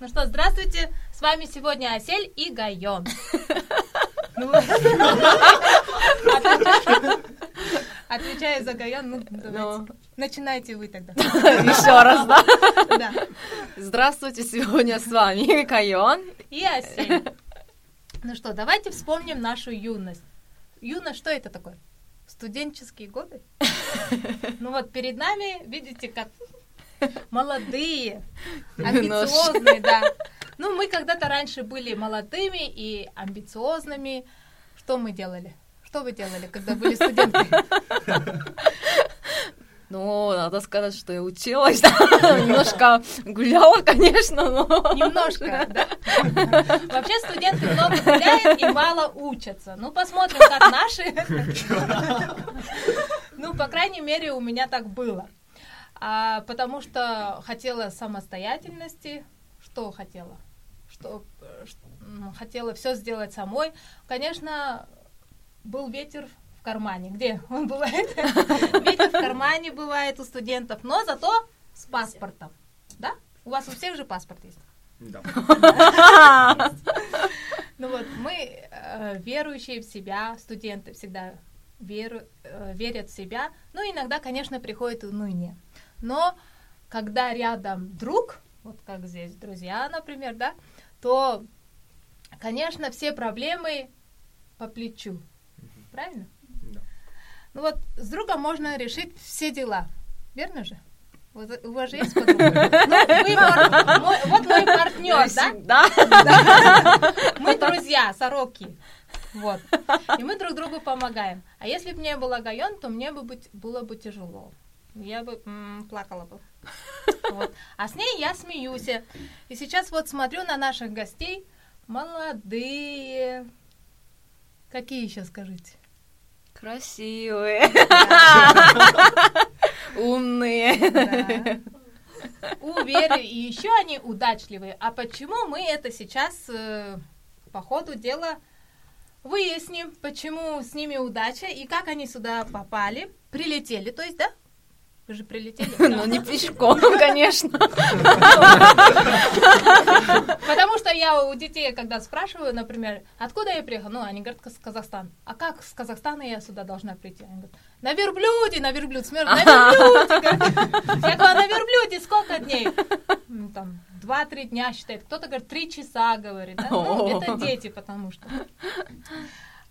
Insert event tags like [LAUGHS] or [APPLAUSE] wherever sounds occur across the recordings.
Ну что, здравствуйте, с вами сегодня Асель и Гайон. Ну, Отвечаю за Гайон, ну давайте. Начинайте вы тогда. Еще раз, да? Да. Здравствуйте, сегодня с вами Кайон. И Асель. Ну что, давайте вспомним нашу юность. Юность, что это такое? Студенческие годы? Ну вот перед нами, видите, как молодые, амбициозные, да. Ну, мы когда-то раньше были молодыми и амбициозными. Что мы делали? Что вы делали, когда были студенты? Ну, надо сказать, что я училась, [LAUGHS] да, немножко гуляла, конечно, но... Немножко, да? Вообще студенты много гуляют и мало учатся. Ну, посмотрим, как наши. Ну, по крайней мере, у меня так было. А, потому что хотела самостоятельности. Что хотела? Что, что хотела все сделать самой. Конечно, был ветер в кармане. Где он бывает? [LAUGHS] Ветер в кармане бывает у студентов, но зато с паспортом. Да? У вас у всех же паспорт есть? Да. [LAUGHS] Ну вот, мы э, верующие в себя, студенты всегда веру, э, верят в себя. Ну, иногда, конечно, приходит уныние. Но когда рядом друг, вот как здесь друзья, например, да, то, конечно, все проблемы по плечу. Правильно? Да. Ну вот с другом можно решить все дела. Верно же? Вот у вас же есть [LAUGHS] подруга? Ну, вы пар- мой- вот мой партнер, да? Да. [LAUGHS] Мы друзья, сороки. Вот. И мы друг другу помогаем. А если бы не было Гайон, то мне бы быть, было бы тяжело. Я бы м, плакала бы. Вот. А с ней я смеюсь. И сейчас вот смотрю на наших гостей. Молодые. Какие еще скажите? Красивые, умные. Уверены, и еще они удачливые. А почему мы это сейчас э, по ходу дела выясним, почему с ними удача и как они сюда попали, прилетели, то есть, да? Вы же прилетели. [LAUGHS] Ну, не пешком, [LAUGHS] конечно. Потому что я у детей, когда спрашиваю, например, откуда я приехала, ну, они говорят, с Казахстана. А как с Казахстана я сюда должна прийти? Они говорят, на верблюде, на верблюд, смерть, на верблюде. [LAUGHS] Я говорю, «А на верблюде сколько дней? Ну, Там, два-три дня считает. Кто-то говорит, три часа, говорит. да. Ну, это дети, потому что.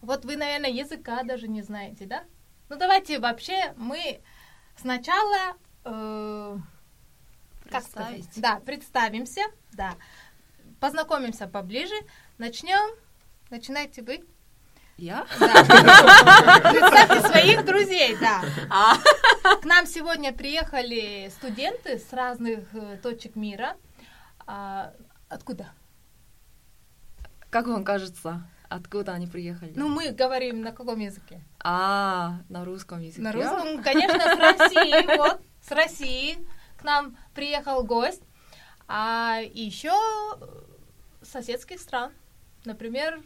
Вот вы, наверное, языка даже не знаете, да? Ну, давайте вообще мы сначала... э, как сказать? Да, представимся, да. Познакомимся поближе. Начнем. Начинайте вы. Я? Да. Представьте своих друзей, да. А. К нам сегодня приехали студенты с разных э, точек мира. А, откуда? Как вам кажется, откуда они приехали? Ну, мы говорим на каком языке? А, на русском языке. На русском, конечно, с России. [LAUGHS] Вот, с России к нам приехал гость. А еще соседских стран. Например,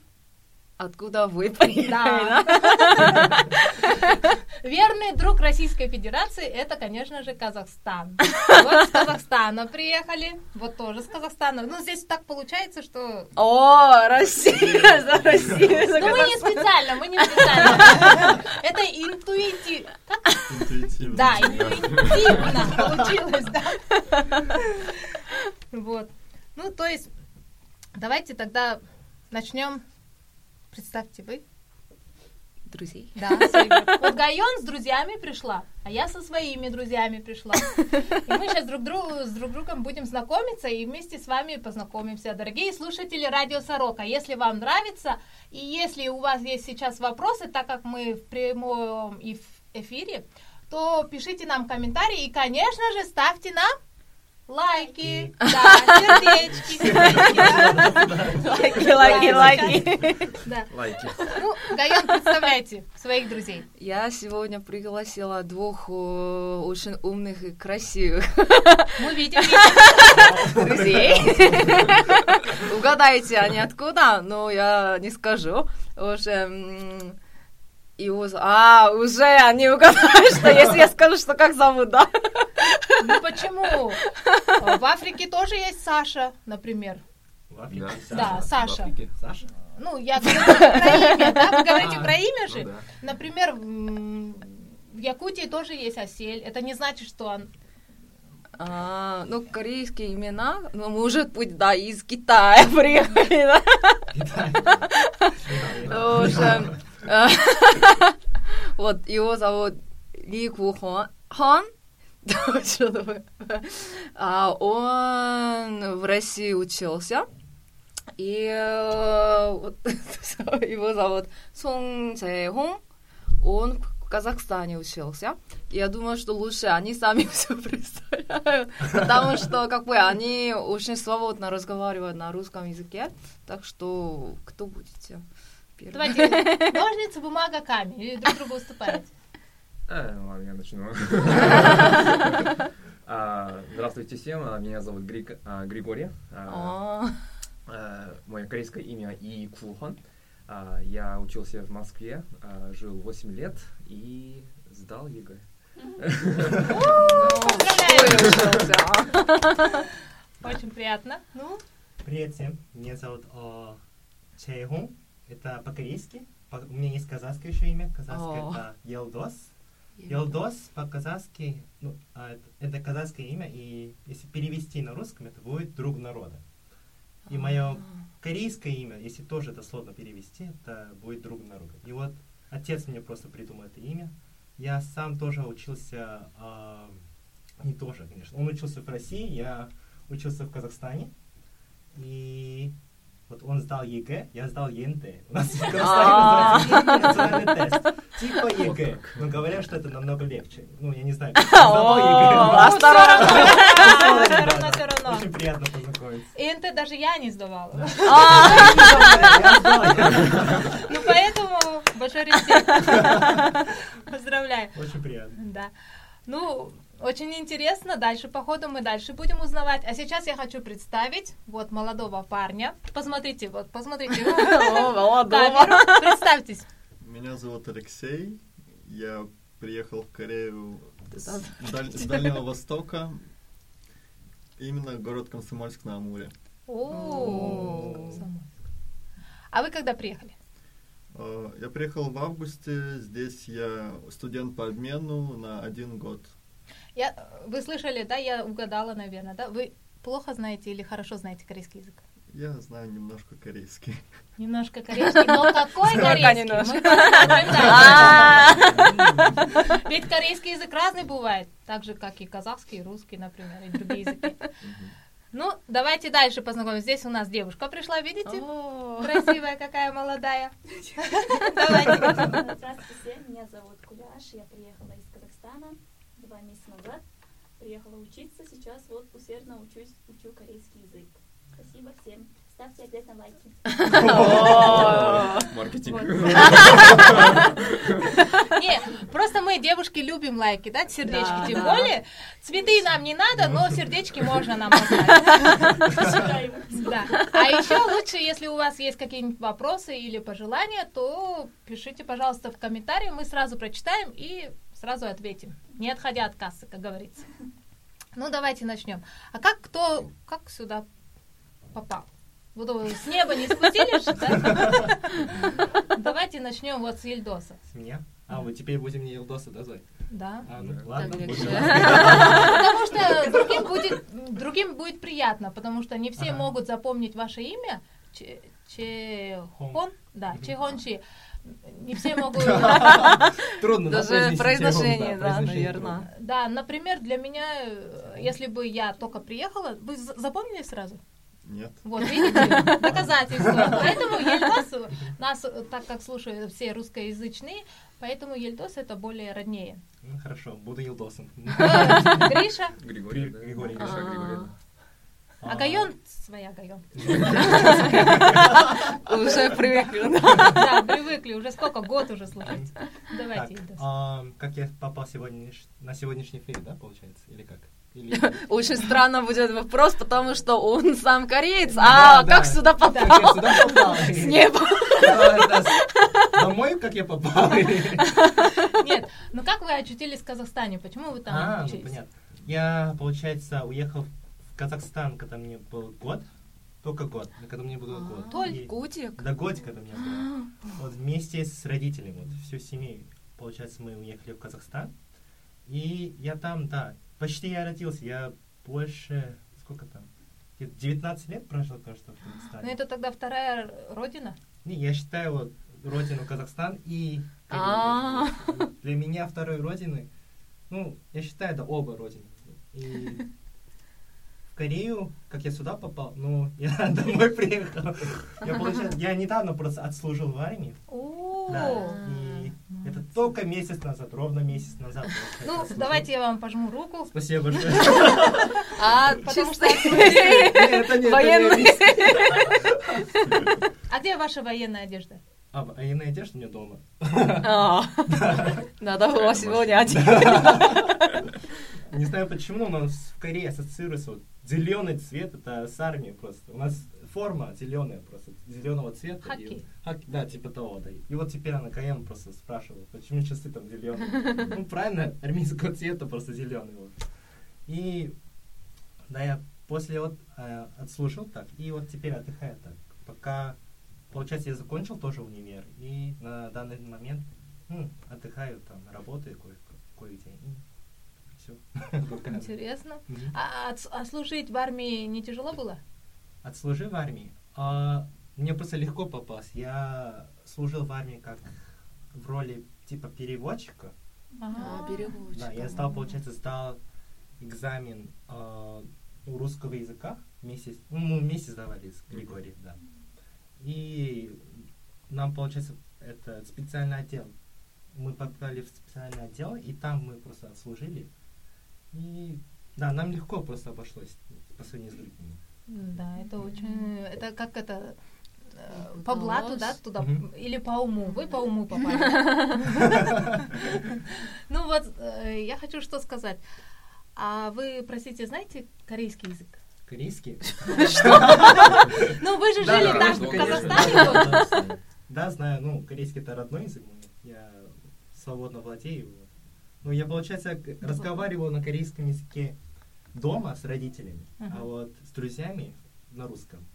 Откуда вы приехали? Да. [LAUGHS] Верный друг Российской Федерации это, конечно же, Казахстан. Вот с Казахстана приехали, вот тоже с Казахстана. Ну, здесь так получается, что... О, Россия, за Россию, за Ну, мы не специально, мы не специально. Это? Интуитивно. Да, интуитивно получилось, да. Вот. Ну, то есть, давайте тогда начнем. Представьте вы. Друзей. Да. [LAUGHS] Вот Гайон с друзьями пришла, а я со своими друзьями пришла. И мы сейчас друг другу, с друг другом будем знакомиться и вместе с вами познакомимся. Дорогие слушатели Радио Сорока, если вам нравится, и если у вас есть сейчас вопросы, так как мы в прямом и в эфире, то пишите нам комментарии и, конечно же, ставьте нам лайки, да, сердечки. Лайки, лайки, лайки. Да. Лайки. Ну, Гайон, представляйте своих друзей. Я сегодня пригласила двух э, очень умных и красивых Мы видим, видим. друзей. Угадайте, они откуда? Но я не скажу. Уже... И уз- А, уже они угадают, что если я скажу, что как зовут, да? Ну почему? В Африке тоже есть Саша, например. В Африке Да. Саша. Саша? Ну, я говорю про имя, да? Вы говорите А, про имя Ну же? да. Например, в Якутии тоже есть осель. Это не значит, что он... А, ну, корейские имена, ну, может быть, да, из Китая [LAUGHS] приехали, да? Э, [LAUGHS] вот, его зовут Ли Ку Хон. Хон? Что? А он в России учился. И э, вот, [LAUGHS] его зовут Сон Чэ-Хong. Он в Казахстане учился. Я думаю, что лучше они сами [LAUGHS] все представляют. Потому что, как бы, они очень свободно разговаривают на русском языке. Так что, кто будете первым? Давайте, [LAUGHS] ножницы, бумага, камень. И друг другу уступаете. Э, ладно, я начну. [LAUGHS] А, Здравствуйте всем, а, меня зовут а, Григорий. Мое корейское имя И Кулхон. А, Я учился в Москве, жил 8 лет и сдал ЕГЭ. Очень приятно. Ну, Привет всем, меня зовут Чэйхун, это по-корейски. По- У меня есть казахское еще имя, казахское О. это Елдос. Елдос по-казахски, ну, а, это, это казахское имя, и если перевести на русском, это будет друг народа. И мое корейское имя, если тоже это сложно перевести, это будет друг народа. И вот отец мне просто придумал это имя. Я сам тоже учился, а, не тоже, конечно, он учился в России, я учился в Казахстане. И вот он сдал ЕГЭ, я сдал ЕНТ. У нас [LAUGHS] в А. Казахстане называется национальный тест. Типа ЕГЭ. Но говорят, что это намного легче. Ну, я не знаю, [LAUGHS] как сдавал ЕГЭ. О, но- а осторожно. все равно, все равно. Очень приятно познакомиться. ЕНТ даже я не сдавала. [LAUGHS] Ну, поэтому большой респект. Поздравляю. Очень приятно. Да. Ну, очень интересно. Дальше, по ходу, мы дальше будем узнавать. А сейчас я хочу представить вот молодого парня. Посмотрите, вот, посмотрите. [LAUGHS] Молодого. Представьтесь. Меня зовут Алексей. Я приехал в Корею с, Да. даль- с Дальнего Востока. Именно город Комсомольск на Амуре. О, А вы когда приехали? Э, Я приехал в августе. Здесь я студент по обмену на один год. Я, вы слышали, да, я угадала, наверное, да? Вы плохо знаете или хорошо знаете корейский язык? Я знаю немножко корейский. Немножко корейский, но какой корейский? Мы. А, Ведь корейский язык разный бывает, так же, как и казахский, русский, например, и другие языки. Ну, давайте дальше познакомимся. Здесь у нас девушка пришла, видите? о. Красивая какая, молодая. [LAUGHS] Давайте. Здравствуйте всем, меня зовут Куляш, я приехала из Казахстана два месяца назад. Приехала учиться, сейчас вот усердно учусь, учу корейский язык. Спасибо всем. Ставьте обязательно лайки. Маркетинг. [LAUGHS] Не, просто мы, девушки, любим лайки, да, сердечки. Тем более, цветы нам не надо, но сердечки можно нам поставить. [LAUGHS] Да. А еще лучше, если у вас есть какие-нибудь вопросы или пожелания, то пишите, пожалуйста, в комментарии, мы сразу прочитаем и сразу ответим, не отходя от кассы, как говорится. Ну, давайте начнем. А как кто, как сюда попал? Вот с неба не спустились, же, да? Давайте начнем вот с Ельдоса. С меня? А, вот теперь будем не Елдоса, да, звать? Да. А, ну, ладно. Потому что другим будет, другим будет приятно, потому что не все могут запомнить ваше имя. Че- Чехон, да, Чехончи. Не все могут. Трудно, да, Даже произношение, да, наверное. Да, например, для меня, э, если бы я только приехала, вы за- запомнили сразу? Нет. Вот, видите, [LAUGHS] доказательства. Поэтому Ельдос, нас, так как слушают все русскоязычные, поэтому Ельдос это более роднее. Ну, хорошо, буду Елдосом. Э, [LAUGHS] Гриша, Григорий. Григорий. Гриша, Григорий, а Гайон своя Гайон. [LAUGHS] Уже привыкли. Да, привыкли, уже сколько, год уже слушать. Давайте, Ильдос. а, как я попал сегодня на сегодняшний эфир, да, получается? Или как? Или... [LAUGHS] Очень странно будет вопрос, потому что он сам кореец. Да, А да. как сюда Как я попал? сюда попал? [LAUGHS] С неба. Да, Домой, как я попал? [LAUGHS] Нет, ну как вы очутились в Казахстане? Почему вы там А, ну учились? понятно. Я, получается, уехал в Казахстан, когда мне был год. Только год, когда мне был год. Толь, И- Годик. Да, годик, когда мне было. Вот вместе с родителями, вот всю семью, получается, мы уехали в Казахстан. И я там, да, почти я родился, я больше, сколько там, где-то 19 лет прожил, кажется, в Ну Казахстане. это тогда вторая родина? Не, я считаю вот родину Казахстан и А. Для меня второй родины, ну, я считаю, это оба родины. И в Корею, как я сюда попал, ну, я [LAUGHS] домой приехал. Я, получается, я недавно просто отслужил в армии. Да, и это только месяц назад, ровно месяц назад. Ну, давайте я вам пожму руку. Спасибо большое. А, Потому Военный. риск. А где ваша военная одежда? А военная одежда у меня дома. А, Надо было сегодня одеть. Не знаю почему, но у нас в Корее ассоциируется вот зеленый цвет, это с армией просто. У нас форма зеленая просто, зеленого цвета. И Хаки. вот- хаки, да, типа того, да. И вот теперь она Каен просто спрашивала, почему часы там зеленые. [LAUGHS] Ну, правильно, армейского цвета просто зеленый вот. И, да, я после вот э, отслужил так, и вот теперь отдыхаю так. Пока, получается, я закончил тоже универ, и на данный момент м, отдыхаю там, работаю кое- кое-где. И все. [LAUGHS] Интересно. А, отс- а служить в армии не тяжело было? Отслужил в армии. А, мне просто легко попасть. Я служил в армии как в роли типа переводчика. А, переводчик. Да, я сдал, получается, сдал экзамен а, ну, русского языка с- ну, мы вместе сдавали с Григорием, да. И нам, получается, это специальный отдел. Мы попали в специальный отдел, и там мы просто отслужили. И да, нам легко просто обошлось по сравнению с другими. Да, это очень... Это как это... э, По блату, да, туда? Мгм. Или по уму? Вы по уму [LAUGHS] попали. Ну вот, э, я хочу что сказать. А вы, простите, знаете корейский язык? Корейский? Ну, вы же жили там, в. Казахстане. Да, знаю, ну, корейский это родной язык мой. Я свободно владею его. Ну, я, получается, к- разговаривал на корейском языке дома с родителями, Ага. а вот с друзьями на русском.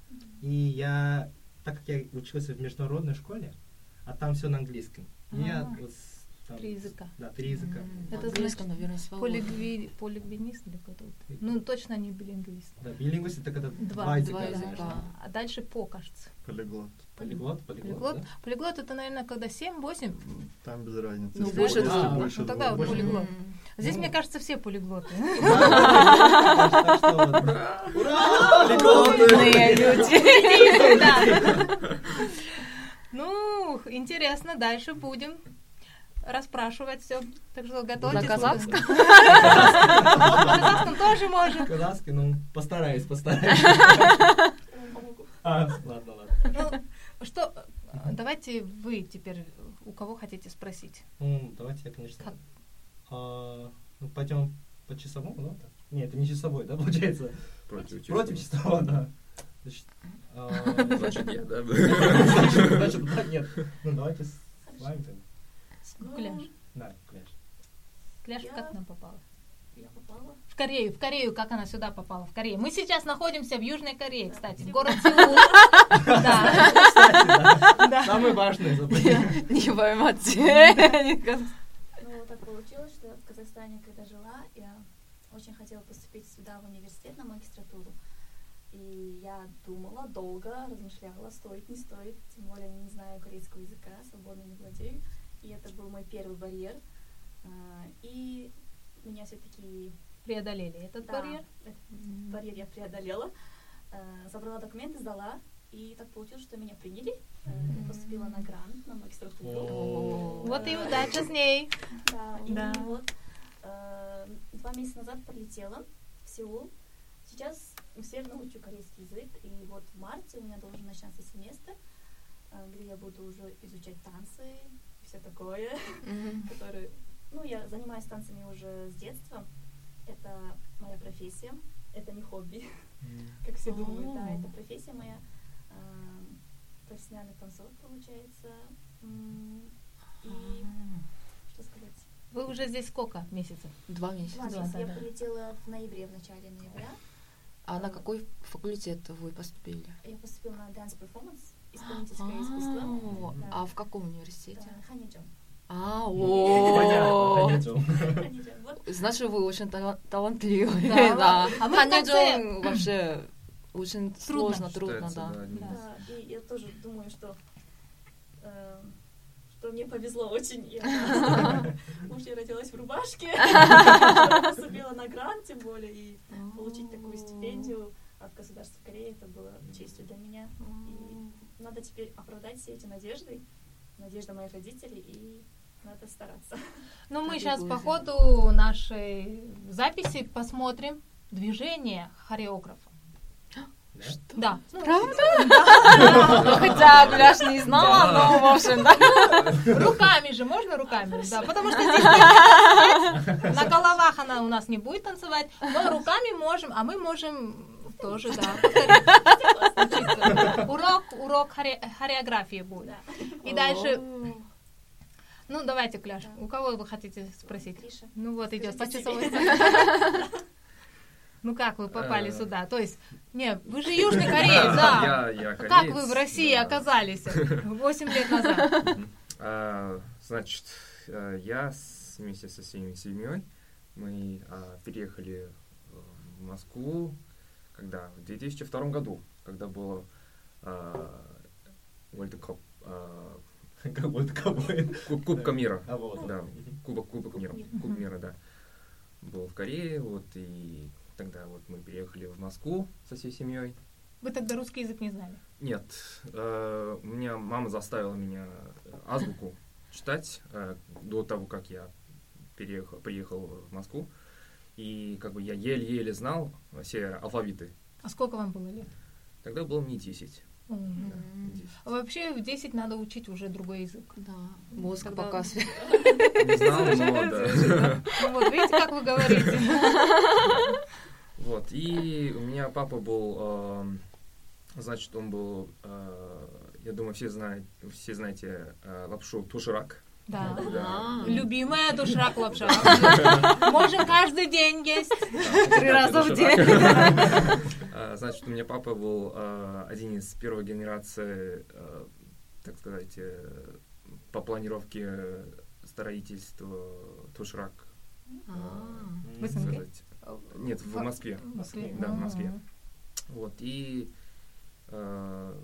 И я, так как я учился в международной школе, а там все на английском. И я А. вот с- там- Три языка. Да, три языка. Это Это значит наверное, свободно. Полигви... Полигвинист или кто-то? Ну, точно не билингвист. Да, билингвист это когда Два, два языка. два языка. да. А дальше по, кажется. Полиглот. Полиглот, полиглот, Полиглот. да? Полиглот это, наверное, когда 7-8. Там без разницы. Ну, больше если двух. больше Ну, тогда полиглот. М. Здесь, Ну. мне кажется, все полиглоты. Ура! Полиглоты! Люди. Ну, интересно, дальше будем расспрашивать все. Так что готовьтесь. На казахском? [LAUGHS] На казахском тоже можем. Казахский, ну, постараюсь, постараюсь. А, ладно, ладно. Ну, что, э, давайте вы теперь у кого хотите спросить? Ну, давайте я, конечно... Ну, пойдем по часовому, да? так? Нет, это не часовой, да, [LAUGHS] получается? Против Против часового, да. Значит, а, Значит, я, да? значит, да, нет. Ну, давайте с вами тогда. Куляш. Да, Кляш. Кляш Я- как нам попала? Я попала. В Корею, в Корею, как она сюда попала? В Корею. Мы сейчас находимся в Южной Корее, кстати, в город Сеул. Да. Самое важное забыли. Не поймать. [LAUGHS] Так получилось, что в Казахстане, когда жила, я очень хотела поступить сюда в университет на магистратуру. И я думала долго, размышляла, стоит, не стоит, тем более не знаю корейского языка, свободно не владею. И это был мой первый барьер. А, И меня все-таки Преодолели этот да, барьер. этот барьер я преодолела. А, Забрала документы, сдала. И так получилось, что меня приняли. А, Я поступила на грант, на магистратуру. Вот и удача с ней. Да, и Да. вот э, два месяца назад прилетела в Сеул. Сейчас усердно учу корейский язык, и вот в марте у меня должен начаться семестр, э, где я буду уже изучать танцы и все такое, [LAUGHS] которые... Ну, я занимаюсь танцами уже с детства. Это моя профессия, это не хобби, [LAUGHS] как все думают. Да, это профессия моя. э, Профессиональный танцор, получается. И? Вы уже здесь сколько месяцев? Два месяца. Два месяца. да, Я да. прилетела в ноябре, в начале ноября. А на какой факультет вы поступили? Я поступила на Dance Performance, исполнительское искусство. А, Да. А в каком университете? Да, Ханичжон. А, о, Значит, вы очень тала- талантливые. Да. А вообще очень сложно, трудно, да. да, и я тоже думаю, что что мне повезло очень. Я [LAUGHS] уж я родилась в рубашке, [LAUGHS] поступила на грант, тем более, и получить такую стипендию от государства Кореи, это было честью для меня. И надо теперь оправдать все эти надежды, надежды моих родителей, и надо стараться. Ну, мы сейчас по ходу нашей записи посмотрим движение хореографа. Да? Да. Ну, Хотя Гуляш не знала, но, в общем, да. Руками же, можно руками? Да, потому что здесь нет, на головах она у нас не будет танцевать, но руками можем, а мы можем тоже, да. Урок, урок хоре- хореографии будет. И дальше, ну давайте, Кляш, у кого вы хотите спросить? Ну вот идет по Скажите часовой себе. стрелке. Ну как вы попали Э. сюда? То есть, не, вы же [LAUGHS] Южный Кореец, да. Я, я Как вы в России да. оказались [LAUGHS] 8 лет назад? А, Значит, э, я вместе со всей семьей мы а, переехали э, в Москву, когда в 2002 году, когда было World Cup, а, [LAUGHS] ковбой. Куб- Кубка мира. А вот. Да, Кубок, Кубок мира. Кубок мира, да. Был в Корее, вот, и тогда вот мы переехали в Москву со всей семьей. Вы тогда русский язык не знали? Нет, э, у меня мама заставила меня азбуку читать э, до того, как я переехал, приехал в Москву. И как бы я еле-еле знал все алфавиты. А сколько вам было лет? Тогда было мне 10. Мгм. да, 10. А Вообще в 10 надо учить уже другой язык. Да, мозг Когда- пока Не знал, но да. [LAUGHS] Ну вот, видите, как вы говорите? [LAUGHS] Вот, и у меня папа был, эм, значит, он был, э, я думаю, все знают, все знаете э, лапшу тушрак. Да. Да. Любимая доширак лапша. [LAUGHS] Можем каждый день есть. Три раза в день. А, [LAUGHS] Значит, у меня папа был э, один из первой генерации, э, так сказать, э, по планировке строительства тушрак. А, В СНГ? Нет, в Москве. В Москве. Да, в Москве. Вот, и... э,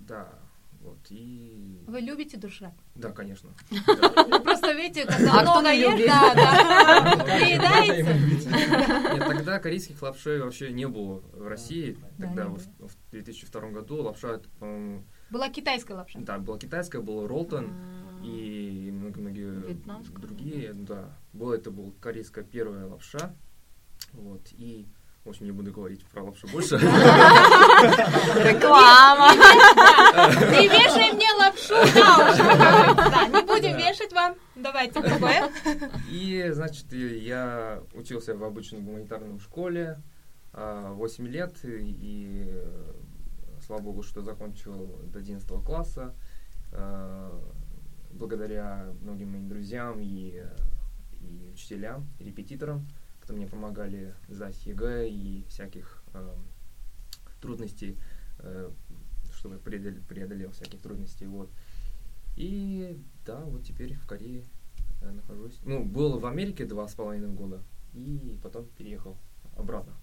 да, вот, и... Вы любите доширак? Да, конечно. Ну, Просто видите, А когда кто много любит? да, да. [LAUGHS] Нет, тогда корейских лапшей вообще не было в России. Да, Тогда в, в 2002 году лапша, по-моему, Была китайская лапша. да, была китайская, был ролтон а. И многие Вьетнамская. другие, да. Было это был корейская первая лапша, вот, и, в общем, не буду говорить про лапшу больше. [LAUGHS] Реклама. Не вешай мне лапшу. Да, не будем вешать вам. Давайте другое. И, значит, я учился в обычной гуманитарной школе 8 лет, и, слава богу, что закончил до 11 класса. Благодаря многим моим друзьям и, и учителям, и репетиторам, которые мне помогали сдать ЕГЭ и всяких э, трудностей, э, чтобы преодолел, преодолел всяких трудностей. Вот. И да, вот теперь в Корее э, нахожусь. Ну, был в Америке два с половиной года, и потом переехал обратно.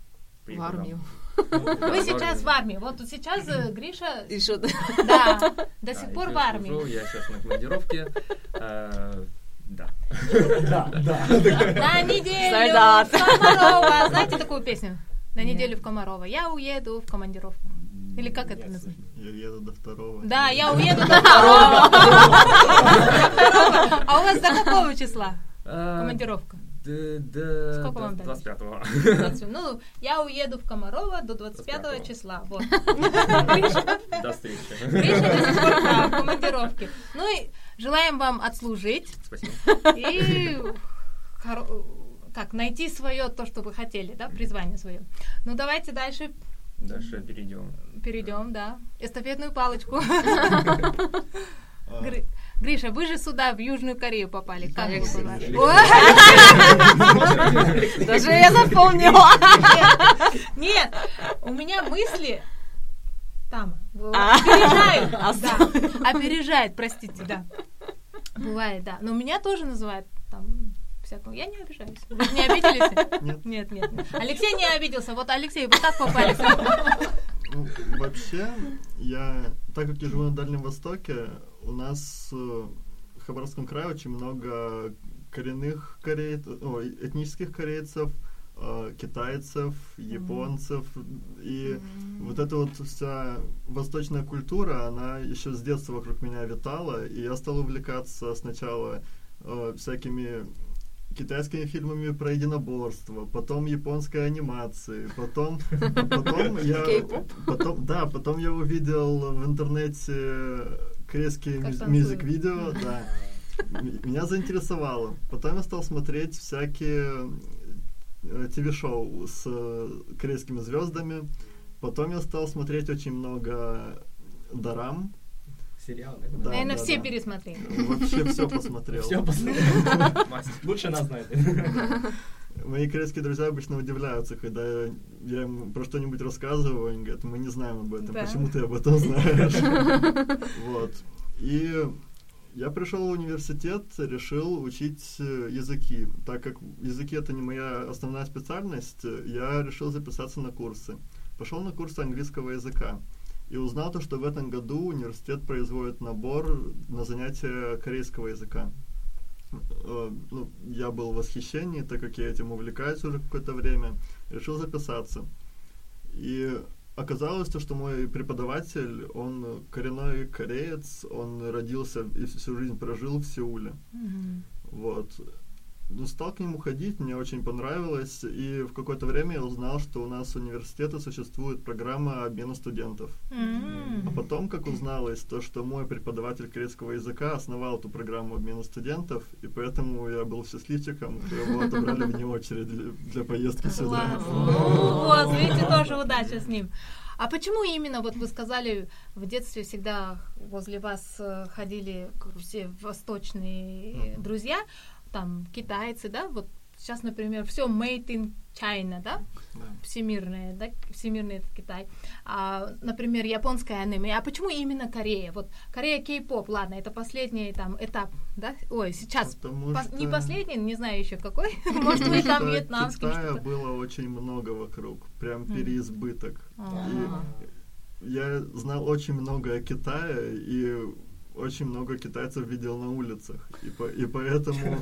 В армию. Вы в сейчас в армии. Вот сейчас э, Гриша, Еще да, [LAUGHS] до сих пор в армии. Я сейчас на командировке. Э, Да. Да, да. На неделю в Комарова. Знаете такую песню? На неделю в Комарова. Я уеду в командировку. Или как это называется? Я еду до второго. Да, я уеду до второго. До второго. А у вас до какого числа Э, командировка? Д- д- Сколько вам дали? 25-го. 20. Ну, я уеду в Комарова до 25 25-го. числа. Вот. До встречи. Гриша до да, командировке. Ну и желаем вам отслужить Спасибо. и как найти свое то, что вы хотели, да, призвание свое. Ну давайте дальше Дальше перейдем. перейдем, да, эстафетную палочку. [LAUGHS] А, Гри- Гриша, вы же сюда, в Южную Корею попали. Как вы попали? [LAUGHS] Даже я запомнила. Нет, у меня мысли там А. опережают, да, опережает, простите, да. Бывает, да. Но меня тоже называют там всякого. Я не обижаюсь. Вы не обиделись? Нет. Нет, нет. нет. Алексей не обиделся. Вот, Алексей, вы как попали? Ну, вообще, я, так как я живу на Дальнем Востоке, у нас э, в Хабаровском крае очень много коренных корейцев, ой, этнических корейцев, э, китайцев, японцев. И вот эта вот вся восточная культура, она еще с детства вокруг меня витала, и я стал увлекаться сначала э, всякими китайскими фильмами про единоборство, потом японской анимацией, потом, потом я, потом, да, потом я увидел в интернете корейские мюзик-видео, [LAUGHS] да, меня заинтересовало. Потом я стал смотреть всякие э, ТВ-шоу с э, корейскими звездами. Потом я стал смотреть очень много дарам. Сериал, Да, Наверное, да, все да. пересмотрели. Вообще все [LAUGHS] посмотрел. Все посмотрел. [LAUGHS] Лучше нас знает. Мои корейские друзья обычно удивляются, когда я, им про что-нибудь рассказываю, они говорят, мы не знаем об этом, Да. почему ты об этом знаешь? [LAUGHS] Вот. И я пришел в университет, решил учить э, языки. Так как языки это не моя основная специальность, я решил записаться на курсы. Пошел на курсы английского языка. И узнал то, что в этом году университет производит набор на занятия корейского языка. Э, ну, я был в восхищении, так как я этим увлекаюсь уже какое-то время, решил записаться. И оказалось то, что мой преподаватель, он коренной кореец, он родился и всю жизнь прожил в Сеуле. Вот. Ну, стал к нему ходить, мне очень понравилось, и в какое-то время я узнал, что у нас в университете существует программа обмена студентов. М. А потом, как узналось, то, что мой преподаватель корейского языка основал эту программу обмена студентов, и поэтому я был счастливчиком, что его отобрали вне очередь для, для поездки сюда. Класс. Ну, Вот, видите, тоже удача с ним. А почему именно, вот вы сказали, в детстве всегда возле вас э, ходили все восточные Мгм. друзья, там китайцы, да, вот сейчас, например, все made in China, да, Да. всемирное, да, всемирный этот Китай. А, например, японское аниме. А почему именно Корея? Вот Корея кей-поп, ладно, это последний там этап, да? Ой, сейчас Потому не что- последний, не знаю еще какой. [LAUGHS] Может, вы там вьетнамский Китая было очень много вокруг, прям переизбыток. Я знал очень много о Китае, и очень много китайцев видел на улицах. И, по- и поэтому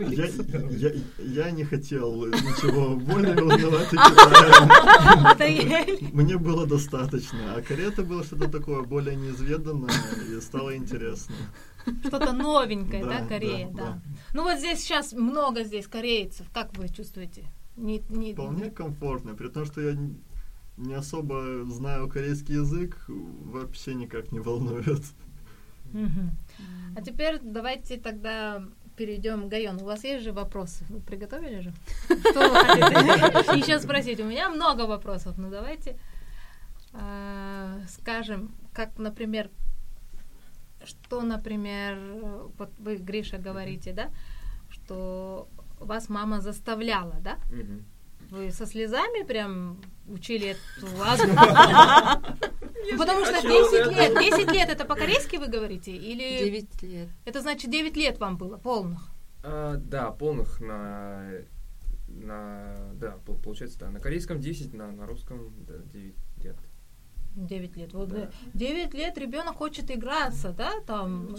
[LAUGHS] я, я, я не хотел ничего [LAUGHS] более узнавать о [LAUGHS] Китае. Мне было достаточно. А Корея это было что-то такое более неизведанное, и стало интересно. Что-то новенькое, да, Корея, да. Ну вот здесь сейчас много здесь корейцев. Как вы чувствуете? Не, не... Вполне комфортно, при том, что я не особо знаю корейский язык, вообще никак не волнует. А теперь давайте тогда перейдем к Гайону. У вас есть же вопросы? Вы приготовили же? Что вы хотите еще спросить? У меня много вопросов. Ну давайте а, скажем, как, например, что, например, э, вот вы, Гриша, говорите, да, что вас мама заставляла, да? Вы со слезами прям учили эту азбуку? [LAUGHS] Потому что 10 лет, 10 лет это по-корейски вы говорите? Или Девять лет. это значит 9 лет вам было полных? А, да, полных на, на, да, пол- получается, да, на корейском 10, на, на русском, да, 9 лет. 9 лет. Вот Да. 9 лет ребенок хочет играться, да, там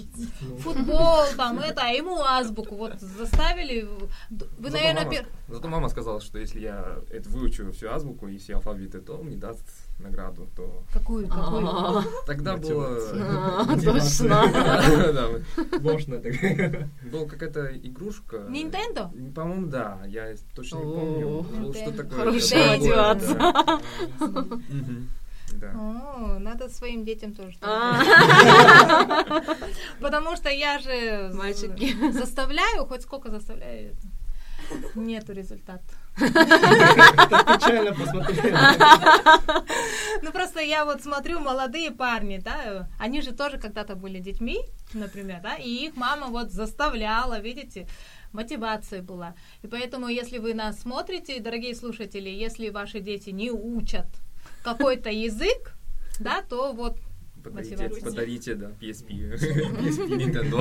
футбол, там это, а ему азбуку вот заставили. Вы, Зато наверное, мама, пер- зато мама сказала, что если я это выучу всю азбуку и все алфавиты, то мне даст награду, то какую, какую? А, тогда было... а, [LAUGHS] Точно. [LAUGHS] Можно так. Была какая-то игрушка. Nintendo? По-моему, да. Я точно не помню. Что такое. Хорошая мотивация. Да. О, надо своим детям тоже. А. Потому что я же Мальчики. заставляю, хоть сколько заставляю. Нету результата. Печально посмотрела. Ну просто я вот смотрю, молодые парни, да, они же тоже когда-то были детьми, например, да, и их мама вот заставляла, видите, мотивация была. И поэтому, если вы нас смотрите, дорогие слушатели, если ваши дети не учат какой-то язык, да, то вот Подарите, подарите, да, PSP. PSP Nintendo.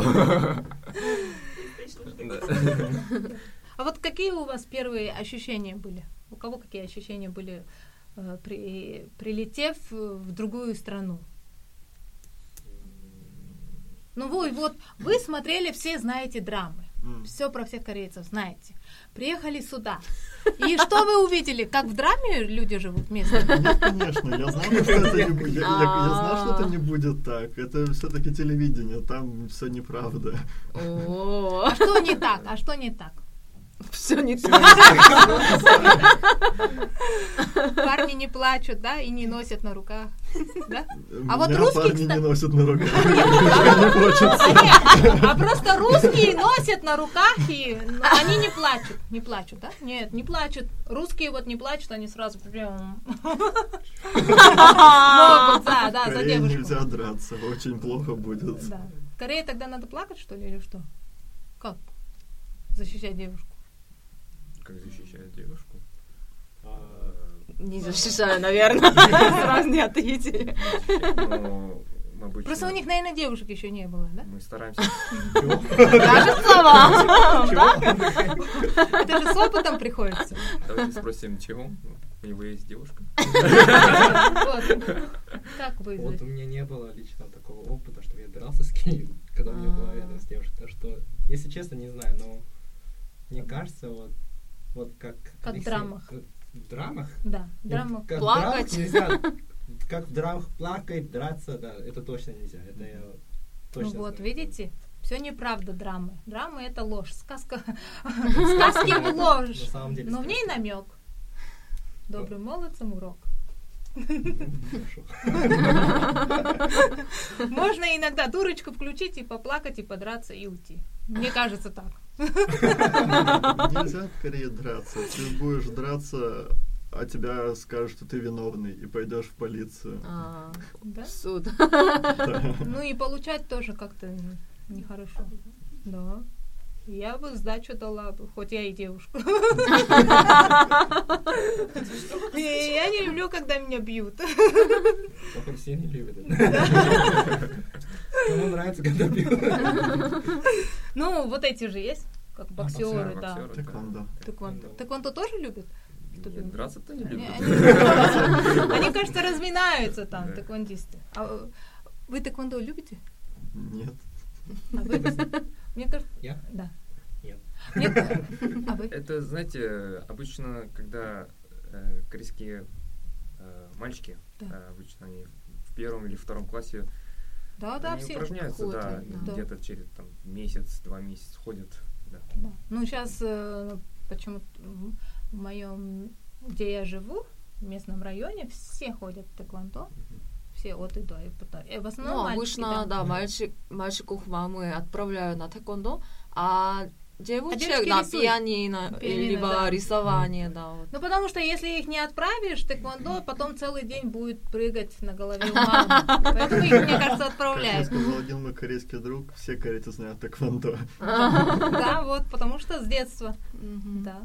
Да. А вот какие у вас первые ощущения были? У кого какие ощущения были, э, при, прилетев э, в другую страну? Ну вы вот, вы смотрели, все знаете драмы. М. Все про всех корейцев знаете. Приехали сюда. [LAUGHS] И что вы увидели? Как в драме люди живут местные? Нет, конечно, я знал, что это не будет. Я, я- я знал, что это не будет так. Это все-таки телевидение, там все неправда. О, А что не так? А что не так? Все не так. Парни не плачут, да, и не носят на руках. Да? А вот русские, парни не носят на руках. [LAUGHS] А, а просто русские носят на руках, и они не плачут. Не плачут, да? Нет, не плачут. Русские вот не плачут, они сразу прям... Могут, да, да, за девушку. нельзя драться, очень плохо будет. Да. В Корее тогда надо плакать, что ли, или что? Как? Защищать девушку. Как защищает девушку? А, Не защищаю, наверное. [LAUGHS] Сразу не ответили. Обычно- Просто у них, наверное, девушек еще не было, да? Мы стараемся... Кажется вам. Это же с опытом приходится. Давайте спросим, чего? У него есть девушка? Вот. Как вы? Вот у меня не было лично такого опыта, что я дрался с кем когда у меня была А. рядом с девушкой. Так что, если честно, не знаю, но мне кажется, вот, вот как... Как в драмах. В драмах? Да, Нет, драма. как в Плакать. драмах нельзя. [LAUGHS] Как в драмах плакать, драться, да, это точно нельзя. Это я Ну точно вот, знаю. видите? Все неправда драмы. Драмы это ложь. Сказка. [LAUGHS] Сказки в ложь. Но в ней намек. Добрым молодцам урок. [LAUGHS] Можно иногда дурочку включить и поплакать, и подраться, и уйти. Мне кажется так. Нельзя в Корее драться. Ты будешь драться, а тебя скажут, что ты виновный, и пойдешь в полицию. А, Да? в суд. Ну и получать тоже как-то нехорошо. Да. Я бы сдачу дала бы, хоть я и девушка. И Я не люблю, когда меня бьют. Только все не любят. Кому нравится, когда бьют. Ну, вот эти же есть, как боксеры, боксеры, да. Тэквондо. Тэквондо. Тэквондо тоже любят? Кто Нет, любит? Драться-то не любят. они, кажется, разминаются там, тэквондисты. А э, вы тэквондо любите? Нет. А вы? Мне кажется, Я? да. Нет. А вы? Это, знаете, обычно, когда э, корейские э, мальчики, обычно они в первом или втором классе, Да, да, они все. упражняются, да, ходят, да. где-то через там, месяц, два месяца ходят. Да. Да. Ну, сейчас почему в моем, где я живу, в местном районе, все ходят в тэквондо. Все от и до. И потом- и в основном Ну, мальчики, обычно, да. да, мальчик, мальчиков мамы отправляют на тэквондо, а девочек девочки на рисуют. пианино, Пианино, либо да. рисование, да. вот. Ну, потому что если их не отправишь в тэквондо, потом целый день будет прыгать на голове у [LAUGHS] мамы. Поэтому их, мне кажется, Как отправляют. сказал один мой корейский друг, все корейцы знают тэквондо. [LAUGHS] Да, вот, потому что с детства. Да.